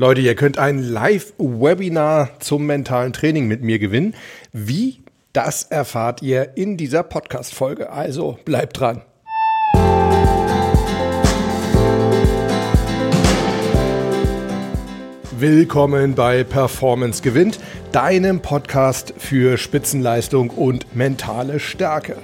Leute, ihr könnt ein Live-Webinar zum mentalen Training mit mir gewinnen. Wie? Das erfahrt ihr in dieser Podcast-Folge. Also bleibt dran. Willkommen bei Performance gewinnt, deinem Podcast für Spitzenleistung und mentale Stärke.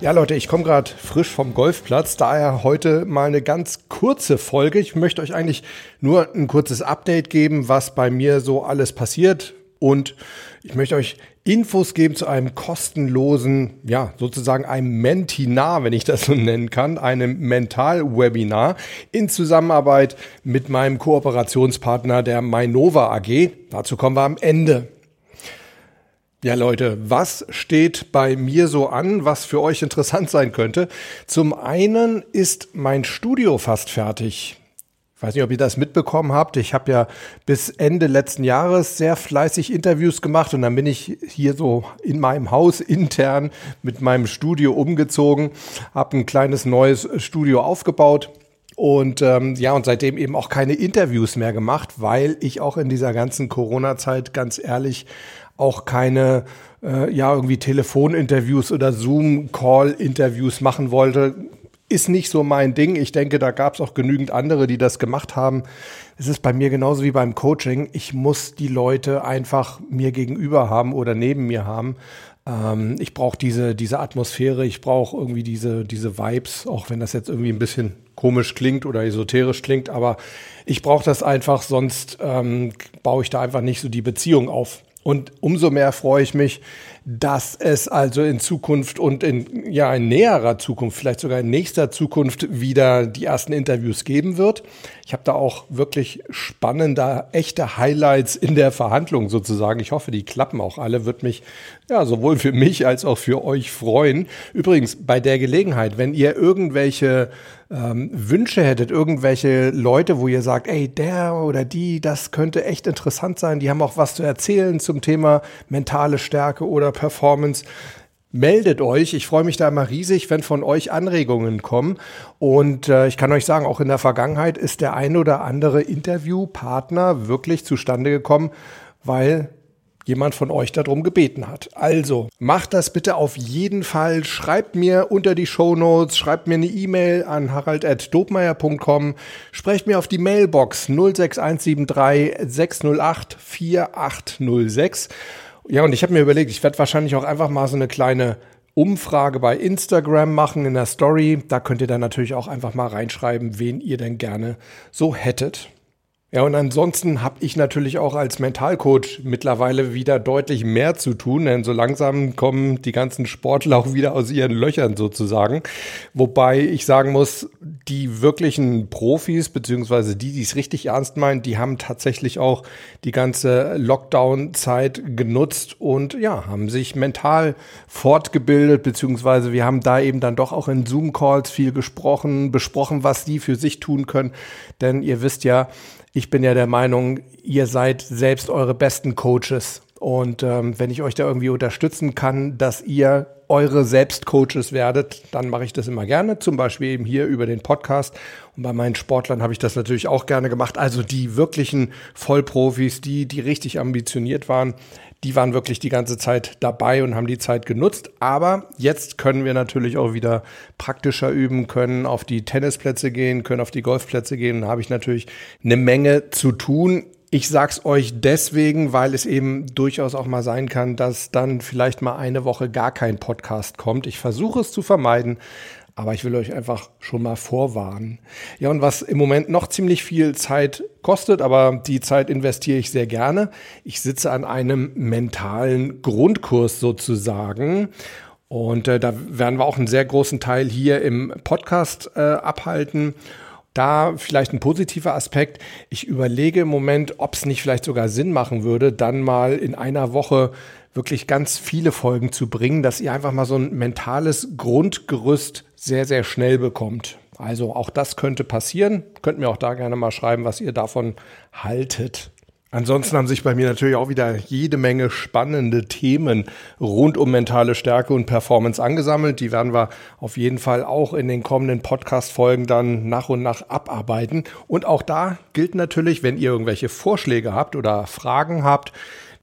Ja Leute, ich komme gerade frisch vom Golfplatz, daher heute mal eine ganz kurze Folge. Ich möchte euch eigentlich nur ein kurzes Update geben, was bei mir so alles passiert und ich möchte euch Infos geben zu einem kostenlosen, ja, sozusagen einem Mentinar, wenn ich das so nennen kann, einem Mental-Webinar in Zusammenarbeit mit meinem Kooperationspartner der Mainova AG. Dazu kommen wir am Ende. Ja, Leute, was steht bei mir so an, was für euch interessant sein könnte? Zum einen ist mein Studio fast fertig. Ich weiß nicht, ob ihr das mitbekommen habt. Ich habe ja bis Ende letzten Jahres sehr fleißig Interviews gemacht und dann bin ich hier so in meinem Haus intern mit meinem Studio umgezogen, habe ein kleines neues Studio aufgebaut. Und ähm, ja, und seitdem eben auch keine Interviews mehr gemacht, weil ich auch in dieser ganzen Corona-Zeit ganz ehrlich auch keine äh, ja irgendwie Telefoninterviews oder Zoom-Call-Interviews machen wollte ist nicht so mein Ding. Ich denke, da gab es auch genügend andere, die das gemacht haben. Es ist bei mir genauso wie beim Coaching. Ich muss die Leute einfach mir gegenüber haben oder neben mir haben. Ähm, ich brauche diese, diese Atmosphäre, ich brauche irgendwie diese, diese Vibes, auch wenn das jetzt irgendwie ein bisschen komisch klingt oder esoterisch klingt, aber ich brauche das einfach, sonst ähm, baue ich da einfach nicht so die Beziehung auf. Und umso mehr freue ich mich, dass es also in Zukunft und in ja in näherer Zukunft, vielleicht sogar in nächster Zukunft wieder die ersten Interviews geben wird. Ich habe da auch wirklich spannende, echte Highlights in der Verhandlung sozusagen. Ich hoffe, die klappen auch alle. Wird mich ja sowohl für mich als auch für euch freuen. Übrigens bei der Gelegenheit, wenn ihr irgendwelche ähm, Wünsche hättet, irgendwelche Leute, wo ihr sagt, ey, der oder die, das könnte echt interessant sein, die haben auch was zu erzählen zum Thema mentale Stärke oder Performance, meldet euch. Ich freue mich da immer riesig, wenn von euch Anregungen kommen. Und äh, ich kann euch sagen, auch in der Vergangenheit ist der ein oder andere Interviewpartner wirklich zustande gekommen, weil jemand von euch darum gebeten hat. Also macht das bitte auf jeden Fall. Schreibt mir unter die Show Notes, schreibt mir eine E-Mail an harald.dobmeier.com, sprecht mir auf die Mailbox 06173 608 4806. Ja, und ich habe mir überlegt, ich werde wahrscheinlich auch einfach mal so eine kleine Umfrage bei Instagram machen in der Story. Da könnt ihr dann natürlich auch einfach mal reinschreiben, wen ihr denn gerne so hättet. Ja, und ansonsten habe ich natürlich auch als Mentalcoach mittlerweile wieder deutlich mehr zu tun, denn so langsam kommen die ganzen Sportler auch wieder aus ihren Löchern sozusagen. Wobei ich sagen muss, die wirklichen Profis, beziehungsweise die, die es richtig ernst meinen, die haben tatsächlich auch die ganze Lockdown-Zeit genutzt und ja, haben sich mental fortgebildet, beziehungsweise wir haben da eben dann doch auch in Zoom-Calls viel gesprochen, besprochen, was die für sich tun können. Denn ihr wisst ja, ich bin ja der Meinung, ihr seid selbst eure besten Coaches. Und ähm, wenn ich euch da irgendwie unterstützen kann, dass ihr eure Selbstcoaches werdet, dann mache ich das immer gerne. Zum Beispiel eben hier über den Podcast. Und bei meinen Sportlern habe ich das natürlich auch gerne gemacht. Also die wirklichen Vollprofis, die, die richtig ambitioniert waren, die waren wirklich die ganze Zeit dabei und haben die Zeit genutzt. Aber jetzt können wir natürlich auch wieder praktischer üben, können auf die Tennisplätze gehen, können auf die Golfplätze gehen. Da habe ich natürlich eine Menge zu tun. Ich sag's euch deswegen, weil es eben durchaus auch mal sein kann, dass dann vielleicht mal eine Woche gar kein Podcast kommt. Ich versuche es zu vermeiden, aber ich will euch einfach schon mal vorwarnen. Ja, und was im Moment noch ziemlich viel Zeit kostet, aber die Zeit investiere ich sehr gerne. Ich sitze an einem mentalen Grundkurs sozusagen. Und äh, da werden wir auch einen sehr großen Teil hier im Podcast äh, abhalten. Da vielleicht ein positiver Aspekt. Ich überlege im Moment, ob es nicht vielleicht sogar Sinn machen würde, dann mal in einer Woche wirklich ganz viele Folgen zu bringen, dass ihr einfach mal so ein mentales Grundgerüst sehr, sehr schnell bekommt. Also auch das könnte passieren. Könnt mir auch da gerne mal schreiben, was ihr davon haltet. Ansonsten haben sich bei mir natürlich auch wieder jede Menge spannende Themen rund um mentale Stärke und Performance angesammelt. Die werden wir auf jeden Fall auch in den kommenden Podcast-Folgen dann nach und nach abarbeiten. Und auch da gilt natürlich, wenn ihr irgendwelche Vorschläge habt oder Fragen habt,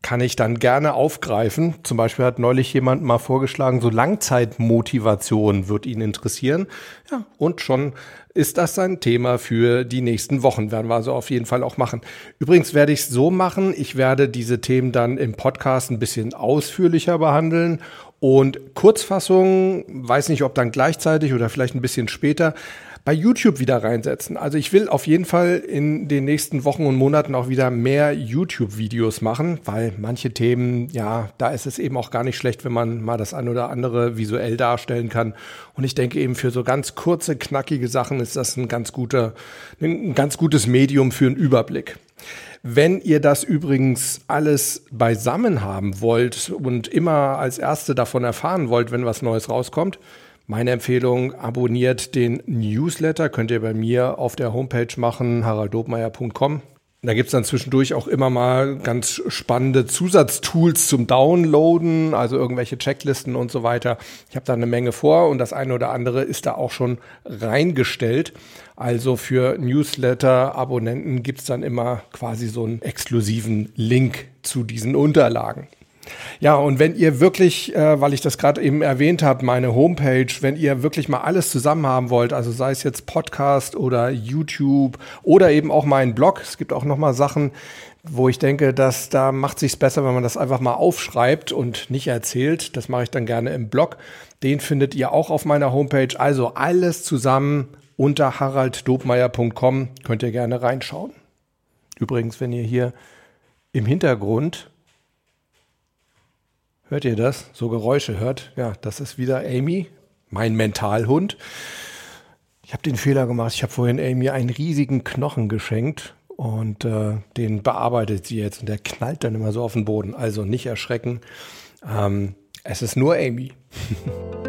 kann ich dann gerne aufgreifen. Zum Beispiel hat neulich jemand mal vorgeschlagen, so Langzeitmotivation wird ihn interessieren. Ja, und schon ist das ein Thema für die nächsten Wochen. Werden wir also auf jeden Fall auch machen. Übrigens werde ich es so machen, ich werde diese Themen dann im Podcast ein bisschen ausführlicher behandeln und Kurzfassung, weiß nicht, ob dann gleichzeitig oder vielleicht ein bisschen später, bei YouTube wieder reinsetzen. Also ich will auf jeden Fall in den nächsten Wochen und Monaten auch wieder mehr YouTube-Videos machen, weil manche Themen, ja, da ist es eben auch gar nicht schlecht, wenn man mal das ein oder andere visuell darstellen kann. Und ich denke eben für so ganz kurze, knackige Sachen ist das ein ganz guter, ein ganz gutes Medium für einen Überblick. Wenn ihr das übrigens alles beisammen haben wollt und immer als Erste davon erfahren wollt, wenn was Neues rauskommt, meine Empfehlung, abonniert den Newsletter, könnt ihr bei mir auf der Homepage machen, haraldobmeier.com. Da gibt es dann zwischendurch auch immer mal ganz spannende Zusatztools zum Downloaden, also irgendwelche Checklisten und so weiter. Ich habe da eine Menge vor und das eine oder andere ist da auch schon reingestellt. Also für Newsletter-Abonnenten gibt es dann immer quasi so einen exklusiven Link zu diesen Unterlagen. Ja, und wenn ihr wirklich, äh, weil ich das gerade eben erwähnt habe, meine Homepage, wenn ihr wirklich mal alles zusammen haben wollt, also sei es jetzt Podcast oder YouTube oder eben auch meinen Blog, es gibt auch noch mal Sachen, wo ich denke, dass da macht sich's besser, wenn man das einfach mal aufschreibt und nicht erzählt. Das mache ich dann gerne im Blog. Den findet ihr auch auf meiner Homepage. Also alles zusammen unter haralddobmeier.com könnt ihr gerne reinschauen. Übrigens, wenn ihr hier im Hintergrund Hört ihr das? So Geräusche hört? Ja, das ist wieder Amy, mein Mentalhund. Ich habe den Fehler gemacht. Ich habe vorhin Amy einen riesigen Knochen geschenkt und äh, den bearbeitet sie jetzt und der knallt dann immer so auf den Boden. Also nicht erschrecken. Ähm, es ist nur Amy.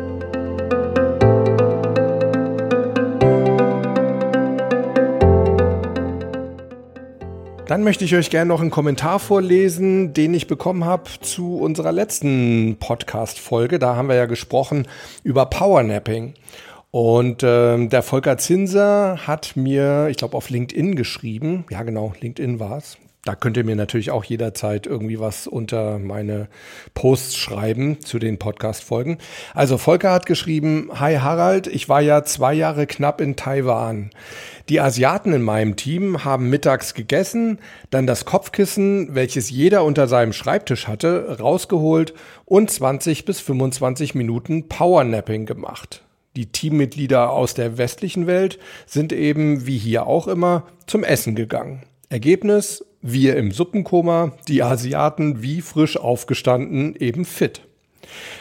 Dann möchte ich euch gerne noch einen Kommentar vorlesen, den ich bekommen habe zu unserer letzten Podcast-Folge. Da haben wir ja gesprochen über Powernapping. Und äh, der Volker Zinser hat mir, ich glaube, auf LinkedIn geschrieben. Ja, genau, LinkedIn war es. Da könnt ihr mir natürlich auch jederzeit irgendwie was unter meine Posts schreiben zu den Podcast-Folgen. Also Volker hat geschrieben, Hi Harald, ich war ja zwei Jahre knapp in Taiwan. Die Asiaten in meinem Team haben mittags gegessen, dann das Kopfkissen, welches jeder unter seinem Schreibtisch hatte, rausgeholt und 20 bis 25 Minuten Powernapping gemacht. Die Teammitglieder aus der westlichen Welt sind eben, wie hier auch immer, zum Essen gegangen. Ergebnis, wir im Suppenkoma, die Asiaten wie frisch aufgestanden, eben fit.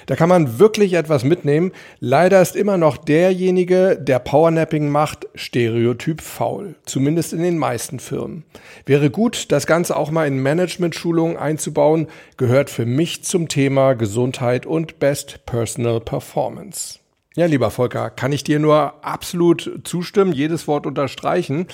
Da kann man wirklich etwas mitnehmen. Leider ist immer noch derjenige, der Powernapping macht, stereotyp faul. Zumindest in den meisten Firmen. Wäre gut, das Ganze auch mal in Management-Schulungen einzubauen, gehört für mich zum Thema Gesundheit und Best Personal Performance. Ja, lieber Volker, kann ich dir nur absolut zustimmen, jedes Wort unterstreichen.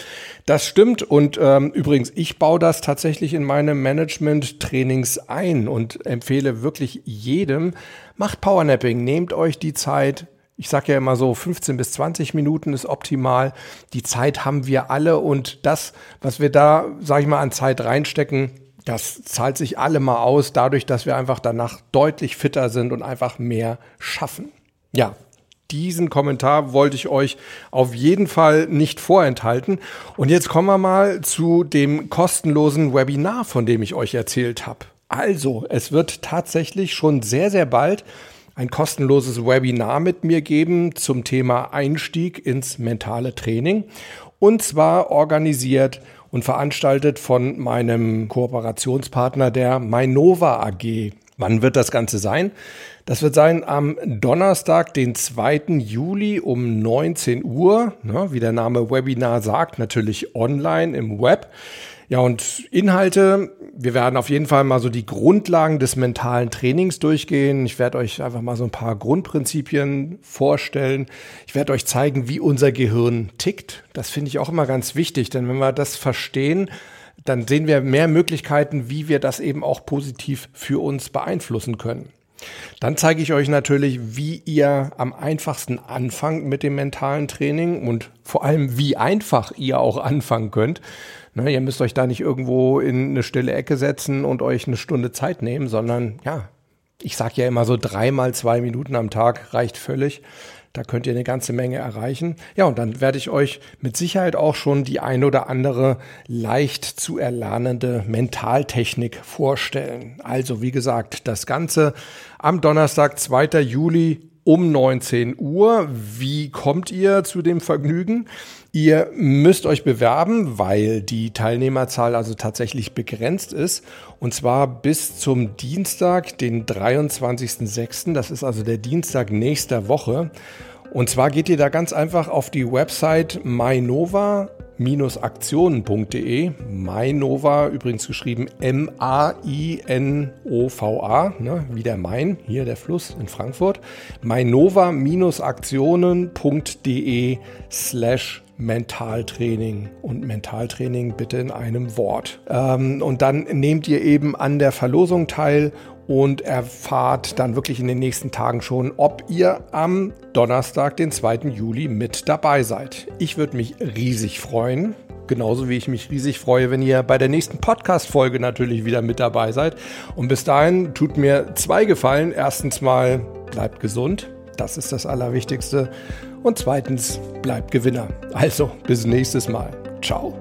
Das stimmt und ähm, übrigens, ich baue das tatsächlich in meine Management-Trainings ein und empfehle wirklich jedem, macht Powernapping, nehmt euch die Zeit. Ich sage ja immer so, 15 bis 20 Minuten ist optimal. Die Zeit haben wir alle und das, was wir da, sage ich mal, an Zeit reinstecken, das zahlt sich alle mal aus, dadurch, dass wir einfach danach deutlich fitter sind und einfach mehr schaffen. Ja, diesen Kommentar wollte ich euch auf jeden Fall nicht vorenthalten. Und jetzt kommen wir mal zu dem kostenlosen Webinar, von dem ich euch erzählt habe. Also, es wird tatsächlich schon sehr, sehr bald ein kostenloses Webinar mit mir geben zum Thema Einstieg ins mentale Training. Und zwar organisiert und veranstaltet von meinem Kooperationspartner der Mainova AG. Wann wird das Ganze sein? Das wird sein am Donnerstag, den 2. Juli um 19 Uhr. Ne, wie der Name Webinar sagt, natürlich online im Web. Ja, und Inhalte, wir werden auf jeden Fall mal so die Grundlagen des mentalen Trainings durchgehen. Ich werde euch einfach mal so ein paar Grundprinzipien vorstellen. Ich werde euch zeigen, wie unser Gehirn tickt. Das finde ich auch immer ganz wichtig, denn wenn wir das verstehen, dann sehen wir mehr Möglichkeiten, wie wir das eben auch positiv für uns beeinflussen können. Dann zeige ich euch natürlich, wie ihr am einfachsten anfangt mit dem mentalen Training und vor allem, wie einfach ihr auch anfangen könnt. Ne, ihr müsst euch da nicht irgendwo in eine stille Ecke setzen und euch eine Stunde Zeit nehmen, sondern ja, ich sage ja immer so dreimal zwei Minuten am Tag reicht völlig. Da könnt ihr eine ganze Menge erreichen. Ja, und dann werde ich euch mit Sicherheit auch schon die ein oder andere leicht zu erlernende Mentaltechnik vorstellen. Also, wie gesagt, das Ganze am Donnerstag, 2. Juli um 19 Uhr. Wie kommt ihr zu dem Vergnügen? Ihr müsst euch bewerben, weil die Teilnehmerzahl also tatsächlich begrenzt ist. Und zwar bis zum Dienstag, den 23.06. Das ist also der Dienstag nächster Woche. Und zwar geht ihr da ganz einfach auf die Website mynova aktionen.de. Mainova, übrigens geschrieben M-A-I-N-O-V-A, ne, wie der Main, hier der Fluss in Frankfurt. mainova-aktionen.de slash Mentaltraining und Mentaltraining bitte in einem Wort. Ähm, und dann nehmt ihr eben an der Verlosung teil und erfahrt dann wirklich in den nächsten Tagen schon, ob ihr am Donnerstag, den 2. Juli, mit dabei seid. Ich würde mich riesig freuen. Genauso wie ich mich riesig freue, wenn ihr bei der nächsten Podcast-Folge natürlich wieder mit dabei seid. Und bis dahin tut mir zwei Gefallen. Erstens mal, bleibt gesund. Das ist das Allerwichtigste. Und zweitens, bleibt Gewinner. Also, bis nächstes Mal. Ciao.